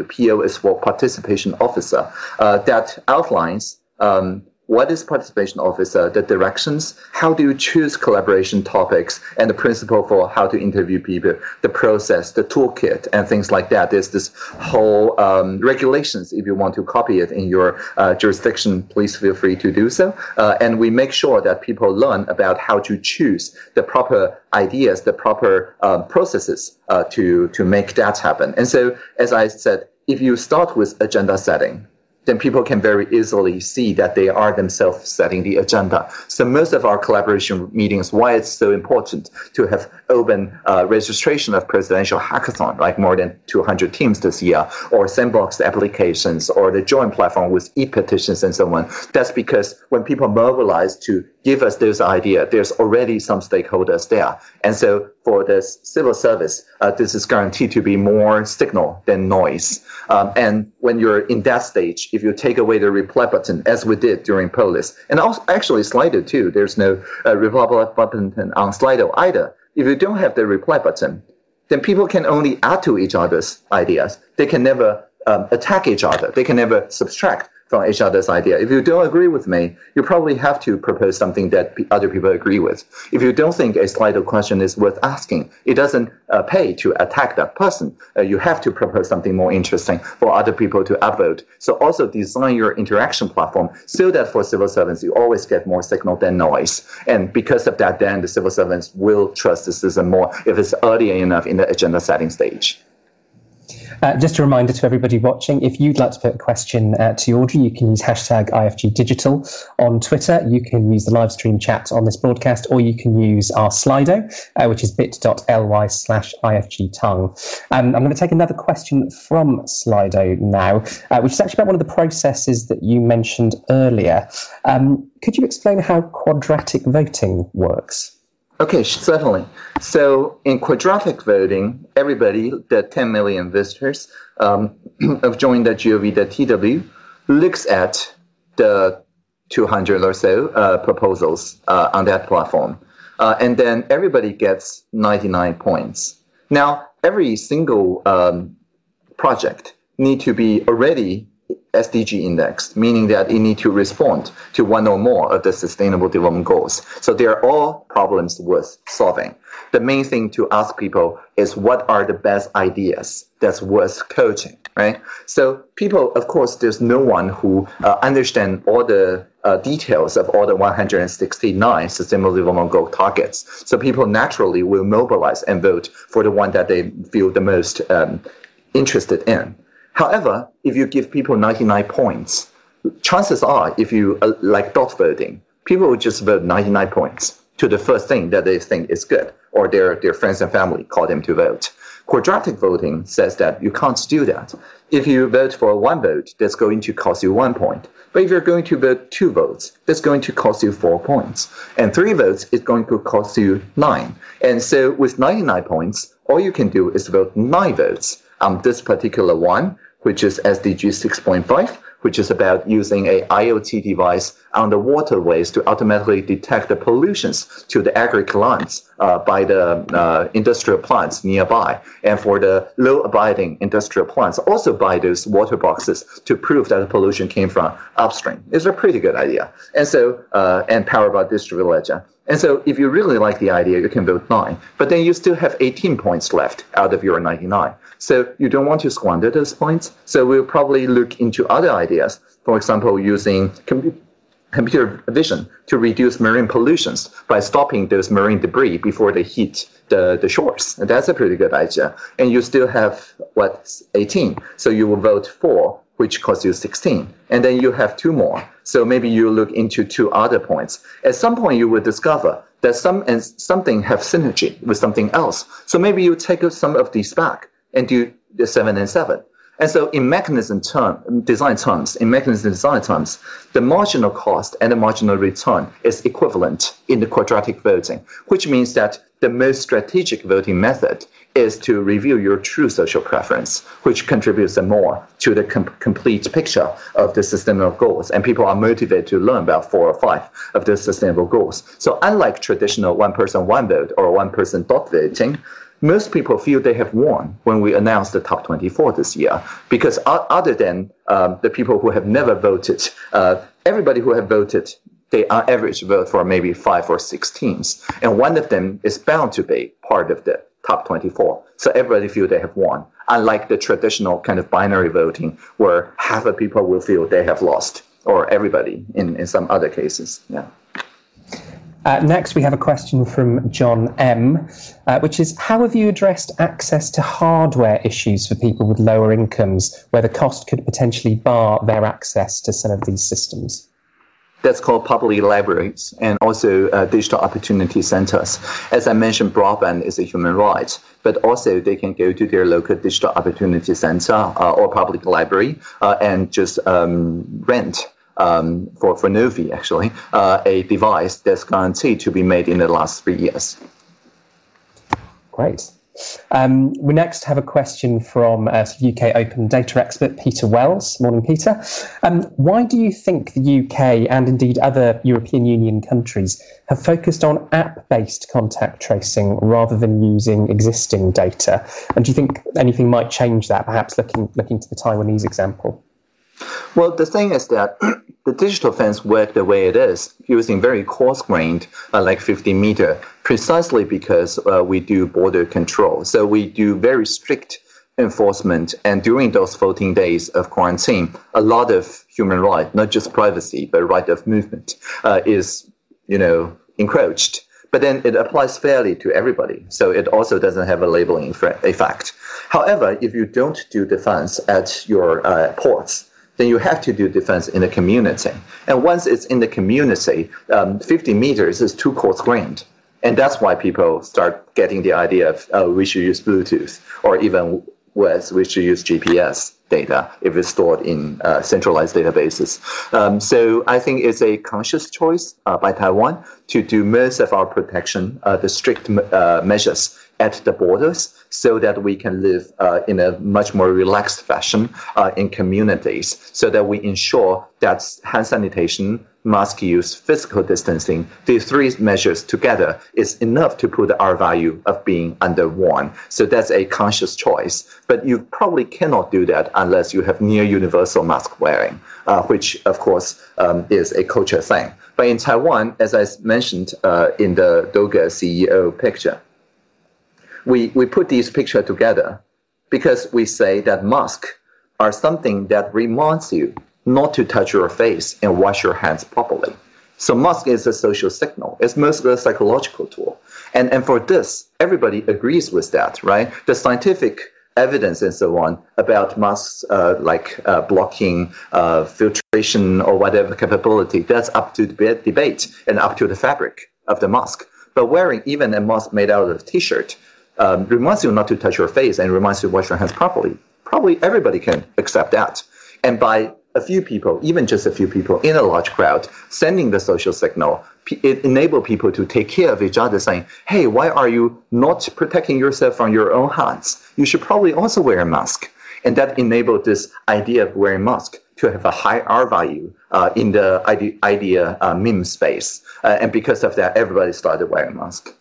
PO is for participation officer uh, that outlines um, what is participation officer, the directions, how do you choose collaboration topics, and the principle for how to interview people, the process, the toolkit, and things like that. There's this whole um, regulations. If you want to copy it in your uh, jurisdiction, please feel free to do so. Uh, and we make sure that people learn about how to choose the proper ideas, the proper um, processes uh, to to make that happen. And so, as I said, if you start with agenda setting, then people can very easily see that they are themselves setting the agenda. So most of our collaboration meetings, why it's so important to have open uh, registration of presidential hackathon, like more than 200 teams this year, or sandbox applications, or the joint platform with e-petitions and so on. That's because when people mobilize to give us those ideas, there's already some stakeholders there. And so for the civil service, uh, this is guaranteed to be more signal than noise. Um, and when you're in that stage, if you take away the reply button, as we did during Polis, and also actually Slido too, there's no uh, reply button on Slido either. If you don't have the reply button, then people can only add to each other's ideas. They can never um, attack each other. They can never subtract from each other's idea. If you don't agree with me, you probably have to propose something that other people agree with. If you don't think a Slido question is worth asking, it doesn't uh, pay to attack that person. Uh, you have to propose something more interesting for other people to upvote. So also design your interaction platform so that for civil servants, you always get more signal than noise. And because of that, then the civil servants will trust the system more if it's early enough in the agenda setting stage. Uh, just a reminder to everybody watching, if you'd like to put a question uh, to Audrey, you can use hashtag IFG Digital on Twitter. You can use the live stream chat on this broadcast, or you can use our Slido, uh, which is bit.ly slash IFG Tong. Um, I'm going to take another question from Slido now, uh, which is actually about one of the processes that you mentioned earlier. Um, could you explain how quadratic voting works? Okay, certainly. So in quadratic voting, everybody, the 10 million visitors um, [clears throat] of join.gov.tw, looks at the 200 or so uh, proposals uh, on that platform. Uh, and then everybody gets 99 points. Now, every single um, project need to be already SDG index, meaning that it need to respond to one or more of the sustainable development goals. So they're all problems worth solving. The main thing to ask people is what are the best ideas that's worth coaching, right? So people, of course, there's no one who uh, understand all the uh, details of all the 169 sustainable development goal targets. So people naturally will mobilize and vote for the one that they feel the most um, interested in. However, if you give people 99 points, chances are, if you uh, like dot voting, people will just vote 99 points to the first thing that they think is good, or their, their friends and family call them to vote. Quadratic voting says that you can't do that. If you vote for one vote, that's going to cost you one point. But if you're going to vote two votes, that's going to cost you four points. And three votes is going to cost you nine. And so with 99 points, all you can do is vote nine votes on this particular one, which is SDG 6.5, which is about using a IoT device on the waterways to automatically detect the pollutions to the lands uh, by the uh, industrial plants nearby, and for the low abiding industrial plants, also buy those water boxes to prove that the pollution came from upstream. It's a pretty good idea. And so, uh, and powered by distributed ledger. And so, if you really like the idea, you can vote nine. But then you still have 18 points left out of your 99. So you don't want to squander those points. So we'll probably look into other ideas. For example, using com- computer vision to reduce marine pollutions by stopping those marine debris before they hit the, the shores. And that's a pretty good idea. And you still have, what, 18. So you will vote 4, which costs you 16. And then you have two more. So maybe you look into two other points. At some point, you will discover that some and something have synergy with something else. So maybe you take some of these back and do the seven and seven. And so in mechanism term, design terms, in mechanism design terms, the marginal cost and the marginal return is equivalent in the quadratic voting, which means that the most strategic voting method is to review your true social preference, which contributes more to the com- complete picture of the sustainable goals. And people are motivated to learn about four or five of the sustainable goals. So unlike traditional one person, one vote or one person dot voting, most people feel they have won when we announced the top 24 this year. Because other than um, the people who have never voted, uh, everybody who have voted, they on average vote for maybe five or six teams. And one of them is bound to be part of the top 24. So everybody feel they have won. Unlike the traditional kind of binary voting where half of people will feel they have lost or everybody in, in some other cases. Yeah. Uh, next, we have a question from John M, uh, which is How have you addressed access to hardware issues for people with lower incomes where the cost could potentially bar their access to some of these systems? That's called public libraries and also uh, digital opportunity centers. As I mentioned, broadband is a human right, but also they can go to their local digital opportunity center uh, or public library uh, and just um, rent um, for, for Novi, actually, uh, a device that's guaranteed to be made in the last three years. Great. Um, we next have a question from uh, UK Open Data expert Peter Wells. Morning, Peter. Um, why do you think the UK and indeed other European Union countries have focused on app based contact tracing rather than using existing data? And do you think anything might change that, perhaps looking, looking to the Taiwanese example? Well, the thing is that [clears throat] the digital fence work the way it is, using very coarse grained, uh, like 50 meter, precisely because uh, we do border control. So we do very strict enforcement. And during those 14 days of quarantine, a lot of human right, not just privacy, but right of movement, uh, is, you know, encroached. But then it applies fairly to everybody. So it also doesn't have a labeling effect. However, if you don't do defense at your uh, ports, then you have to do defense in the community. And once it's in the community, um, 50 meters is too coarse grained. And that's why people start getting the idea of, oh, we should use Bluetooth, or even worse, we should use GPS data if it's stored in uh, centralized databases. Um, so I think it's a conscious choice uh, by Taiwan to do most of our protection, uh, the strict uh, measures at the borders so that we can live uh, in a much more relaxed fashion uh, in communities so that we ensure that hand sanitation mask use, physical distancing, these three measures together is enough to put the R value of being under one. So that's a conscious choice. But you probably cannot do that unless you have near universal mask wearing, uh, which of course um, is a culture thing. But in Taiwan, as I mentioned uh, in the Doga CEO picture, we, we put these pictures together because we say that masks are something that reminds you not to touch your face and wash your hands properly. So mask is a social signal. It's mostly a psychological tool. And, and for this, everybody agrees with that, right? The scientific evidence and so on about masks uh, like uh, blocking uh, filtration or whatever capability, that's up to debate, debate and up to the fabric of the mask. But wearing even a mask made out of a t-shirt um, reminds you not to touch your face and reminds you to wash your hands properly. Probably everybody can accept that. And by a few people, even just a few people in a large crowd, sending the social signal, it enable people to take care of each other, saying, "Hey, why are you not protecting yourself from your own hands? You should probably also wear a mask." And that enabled this idea of wearing mask to have a high R value uh, in the idea, idea uh, meme space. Uh, and because of that, everybody started wearing mask.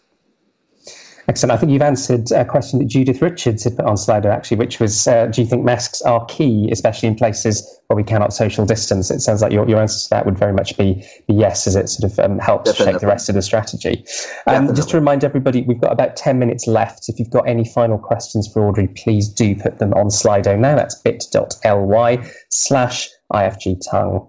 Excellent. I think you've answered a question that Judith Richards had put on Slido, actually, which was uh, Do you think masks are key, especially in places where we cannot social distance? It sounds like your, your answer to that would very much be, be yes, as it sort of um, helps Definitely. shape the rest of the strategy. Um, just to remind everybody, we've got about 10 minutes left. If you've got any final questions for Audrey, please do put them on Slido now. That's bit.ly slash IFG Tong.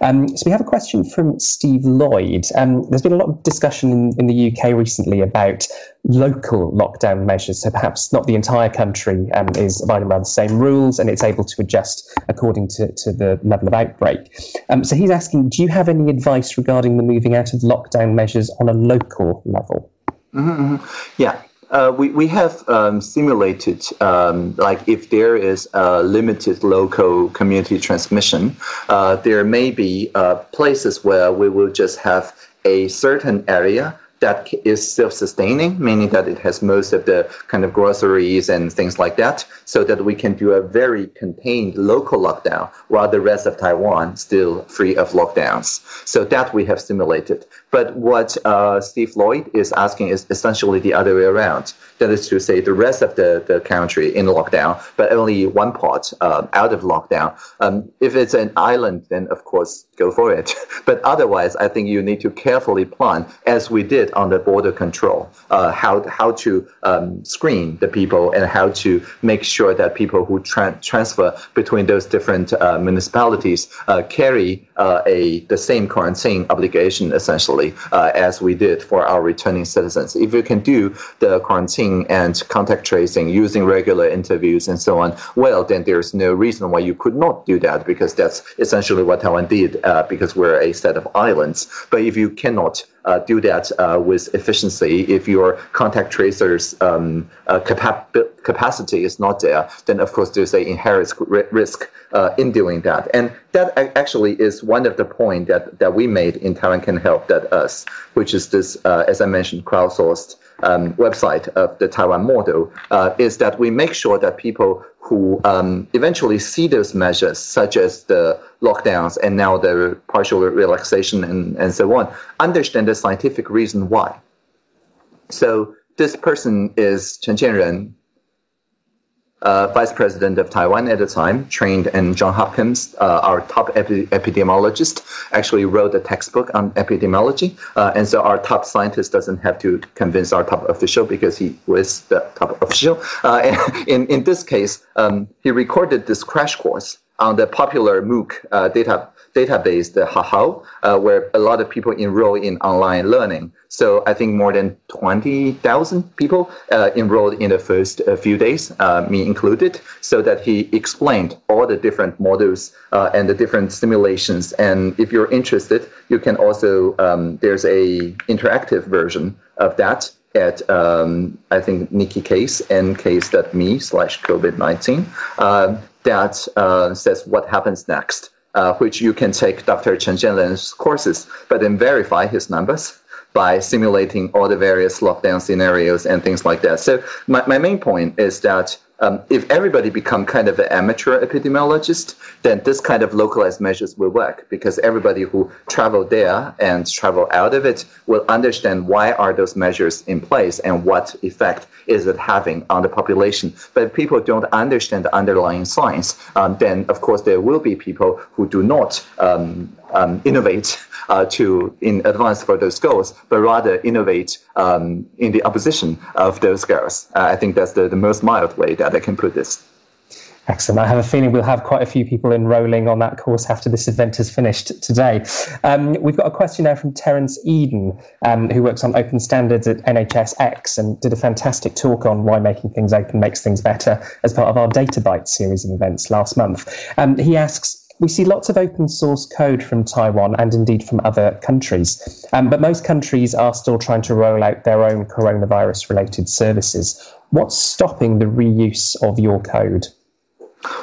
Um, so we have a question from Steve Lloyd. Um, there's been a lot of discussion in, in, the UK recently about local lockdown measures. So perhaps not the entire country um, is abiding by the same rules and it's able to adjust according to, to the level of outbreak. Um, so he's asking, do you have any advice regarding the moving out of lockdown measures on a local level? Mm-hmm. mm-hmm. Yeah. Uh, we, we have um, simulated, um, like if there is a limited local community transmission, uh, there may be uh, places where we will just have a certain area that is self-sustaining, meaning that it has most of the kind of groceries and things like that, so that we can do a very contained local lockdown while the rest of Taiwan still free of lockdowns. So that we have simulated. But what uh, Steve Lloyd is asking is essentially the other way around. That is to say, the rest of the, the country in lockdown, but only one part uh, out of lockdown. Um, if it's an island, then of course go for it. [laughs] but otherwise, I think you need to carefully plan, as we did on the border control, uh, how how to um, screen the people and how to make sure that people who tra- transfer between those different uh, municipalities uh, carry uh, a the same quarantine obligation essentially uh, as we did for our returning citizens. If you can do the quarantine and contact tracing using regular interviews and so on, well, then there's no reason why you could not do that because that's essentially what Taiwan did uh, because we're a set of islands. But if you cannot uh, do that uh, with efficiency. If your contact tracers um, uh, capa- capacity is not there, then of course there's an inherent risk uh, in doing that. And that actually is one of the points that, that we made in Taiwan Can Help that us, which is this, uh, as I mentioned, crowdsourced um, website of the Taiwan model, uh, is that we make sure that people who um, eventually see those measures, such as the lockdowns and now the partial relaxation and, and so on, understand the scientific reason why. So this person is Chen Chien-jen, uh, vice president of Taiwan at the time, trained in John Hopkins, uh, our top epi- epidemiologist, actually wrote a textbook on epidemiology. Uh, and so our top scientist doesn't have to convince our top official because he was the top official. Uh, [laughs] in, in this case, um, he recorded this crash course on the popular MOOC uh, data database, the Hahow, uh, where a lot of people enroll in online learning. So I think more than 20,000 people uh, enrolled in the first uh, few days, uh, me included, so that he explained all the different models uh, and the different simulations. And if you're interested, you can also, um, there's a interactive version of that at um, I think Nicky Case ncase.me slash COVID-19 uh, that uh, says what happens next uh, which you can take Dr. Chen Chien-jen's courses, but then verify his numbers by simulating all the various lockdown scenarios and things like that. So my, my main point is that um, if everybody become kind of an amateur epidemiologist, then this kind of localized measures will work because everybody who travel there and travel out of it will understand why are those measures in place and what effect is it having on the population. But if people don't understand the underlying science, um, then of course there will be people who do not um, um innovate uh, to in advance for those goals, but rather innovate um, in the opposition of those goals. Uh, I think that's the, the most mild way that I can put this. Excellent. I have a feeling we'll have quite a few people enrolling on that course after this event is finished today. Um, we've got a question now from Terence Eden, um, who works on open standards at NHSX and did a fantastic talk on why making things open makes things better as part of our Data Bytes series of events last month. Um, he asks, we see lots of open source code from Taiwan and indeed from other countries. Um, but most countries are still trying to roll out their own coronavirus related services. What's stopping the reuse of your code?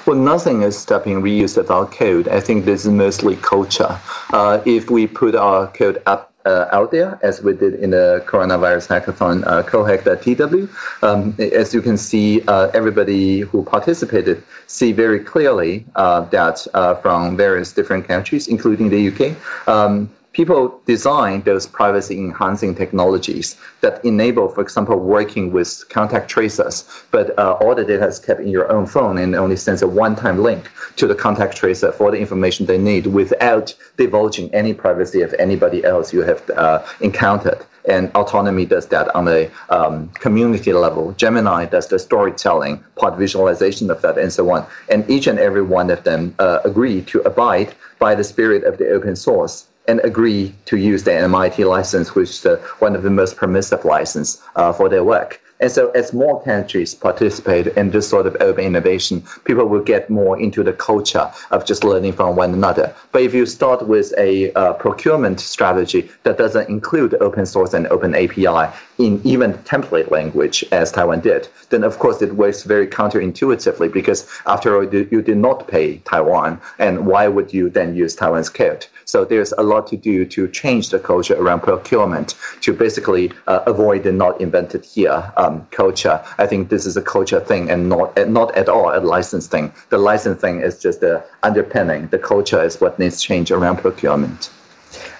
Well, nothing is stopping reuse of our code. I think this is mostly culture. Uh, if we put our code up uh, out there, as we did in the coronavirus hackathon, uh, cohack.tw. Um, as you can see, uh, everybody who participated see very clearly uh, that uh, from various different countries, including the UK, um, people design those privacy enhancing technologies that enable, for example, working with contact tracers, but uh, all the data is kept in your own phone and only sends a one time link to the contact tracer for the information they need without divulging any privacy of anybody else you have uh, encountered. And autonomy does that on a um, community level. Gemini does the storytelling, part visualization of that, and so on. And each and every one of them uh, agree to abide by the spirit of the open source and agree to use the MIT license, which is the, one of the most permissive license uh, for their work. And so, as more countries participate in this sort of open innovation, people will get more into the culture of just learning from one another. But if you start with a uh, procurement strategy that doesn't include open source and open API in even template language, as Taiwan did, then of course it works very counterintuitively because after all, you did not pay Taiwan, and why would you then use Taiwan's code? So there's a lot to do to change the culture around procurement to basically uh, avoid the not invented here um, culture. I think this is a culture thing and not not at all a license thing. The license thing is just the underpinning. The culture is what needs change around procurement.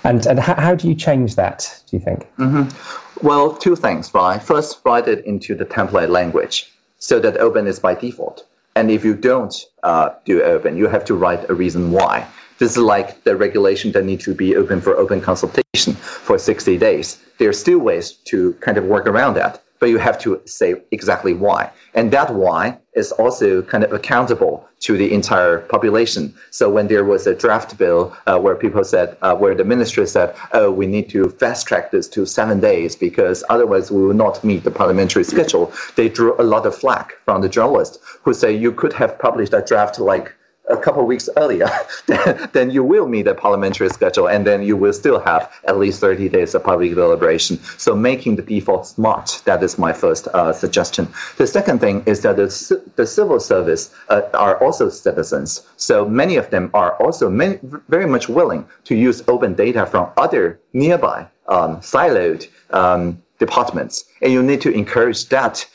And and how, how do you change that? Do you think? Mm-hmm. Well, two things, right? First, write it into the template language so that open is by default. And if you don't uh, do open, you have to write a reason why. This is like the regulation that needs to be open for open consultation for 60 days. There are still ways to kind of work around that, but you have to say exactly why. And that why is also kind of accountable to the entire population. So when there was a draft bill uh, where people said, uh, where the minister said, oh, we need to fast track this to seven days because otherwise we will not meet the parliamentary schedule, they drew a lot of flack from the journalists who say you could have published a draft like a couple of weeks earlier, [laughs] then you will meet a parliamentary schedule, and then you will still have at least 30 days of public deliberation. So making the default smart, that is my first uh, suggestion. The second thing is that the, the civil service uh, are also citizens. So many of them are also many, very much willing to use open data from other nearby um, siloed um, departments. And you need to encourage that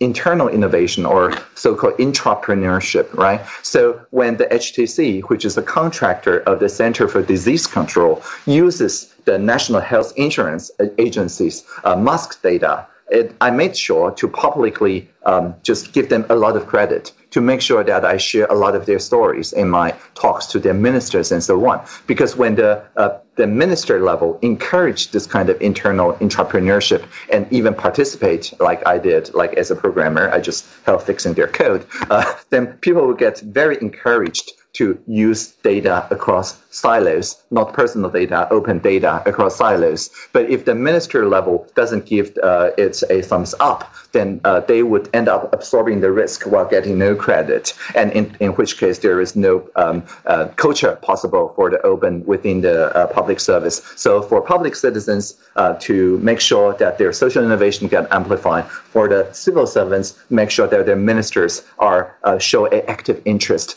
internal innovation or so-called intrapreneurship, right? So when the HTC, which is a contractor of the Center for Disease Control, uses the National Health Insurance Agency's uh, mask data, it, I made sure to publicly um, just give them a lot of credit to make sure that I share a lot of their stories in my talks to their ministers and so on. Because when the uh, the minister level encourage this kind of internal entrepreneurship and even participate, like I did, like as a programmer, I just help fixing their code. Uh, then people will get very encouraged to use data across silos, not personal data, open data across silos. But if the minister level doesn't give uh, it a thumbs up, then uh, they would end up absorbing the risk while getting no credit, and in, in which case there is no um, uh, culture possible for the open within the uh, public service. So for public citizens uh, to make sure that their social innovation get amplified, for the civil servants, make sure that their ministers are uh, show an active interest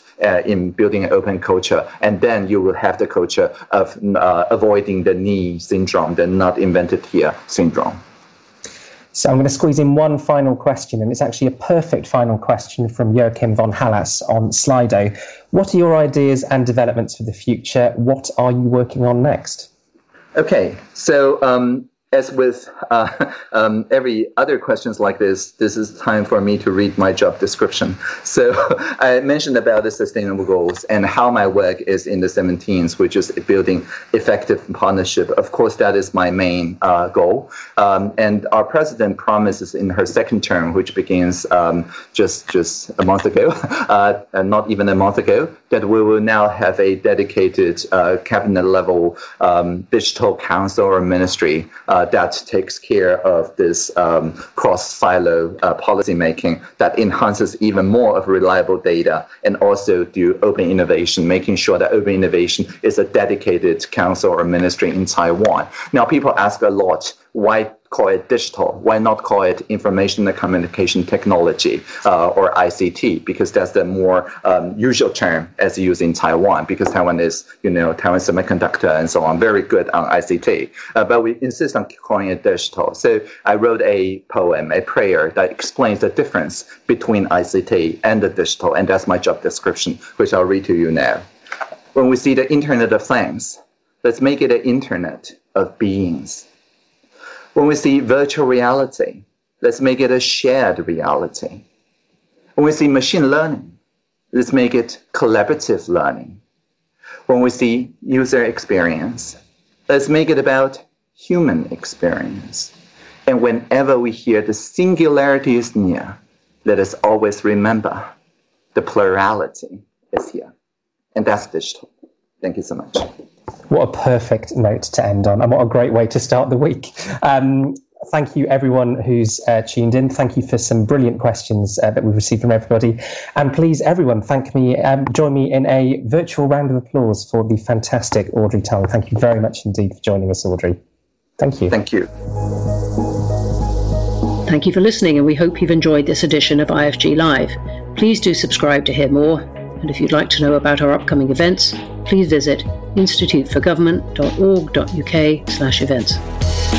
in building an open culture, and then you will have the culture of avoiding the knee syndrome, the not invented here syndrome. So I'm going to squeeze in one final question, and it's actually a perfect final question from Joachim von Hallas on Slido. What are your ideas and developments for the future? What are you working on next? Okay, so um, as with uh, [laughs] um, every other questions like this, this is time for me to read my job description. [laughs] So [laughs] I mentioned about the sustainable goals and how my work is in the 17s, which is building effective partnership. Of course, that is my main uh, goal. Um, and our president promises in her second term, which begins um, just just a month ago, uh, not even a month ago, that we will now have a dedicated uh, cabinet level um, digital council or ministry uh, that takes care of this um, cross silo uh, policy making that enhances even more of reliable data and also do open innovation, making sure that open innovation is a dedicated council or ministry in Taiwan. Now, people ask a lot why call it digital? Why not call it information and communication technology uh, or ICT? Because that's the more um, usual term as used in Taiwan. Because Taiwan is, you know, Taiwan semiconductor and so on, very good on ICT. Uh, but we insist on calling it digital. So I wrote a poem, a prayer that explains the difference between ICT and the digital, and that's my job description, which I'll read to you now. When we see the Internet of Things, let's make it an Internet of beings when we see virtual reality, let's make it a shared reality. When we see machine learning, let's make it collaborative learning. When we see user experience, let's make it about human experience. And whenever we hear the singularity is near, let us always remember the plurality is here. And that's digital. Thank you so much. What a perfect note to end on, and what a great way to start the week. Um, thank you, everyone who's uh, tuned in. Thank you for some brilliant questions uh, that we've received from everybody. And please, everyone, thank me, um, join me in a virtual round of applause for the fantastic Audrey Tang. Thank you very much indeed for joining us, Audrey. Thank you. Thank you. Thank you for listening, and we hope you've enjoyed this edition of IFG Live. Please do subscribe to hear more and if you'd like to know about our upcoming events, please visit instituteforgovernment.org.uk/events.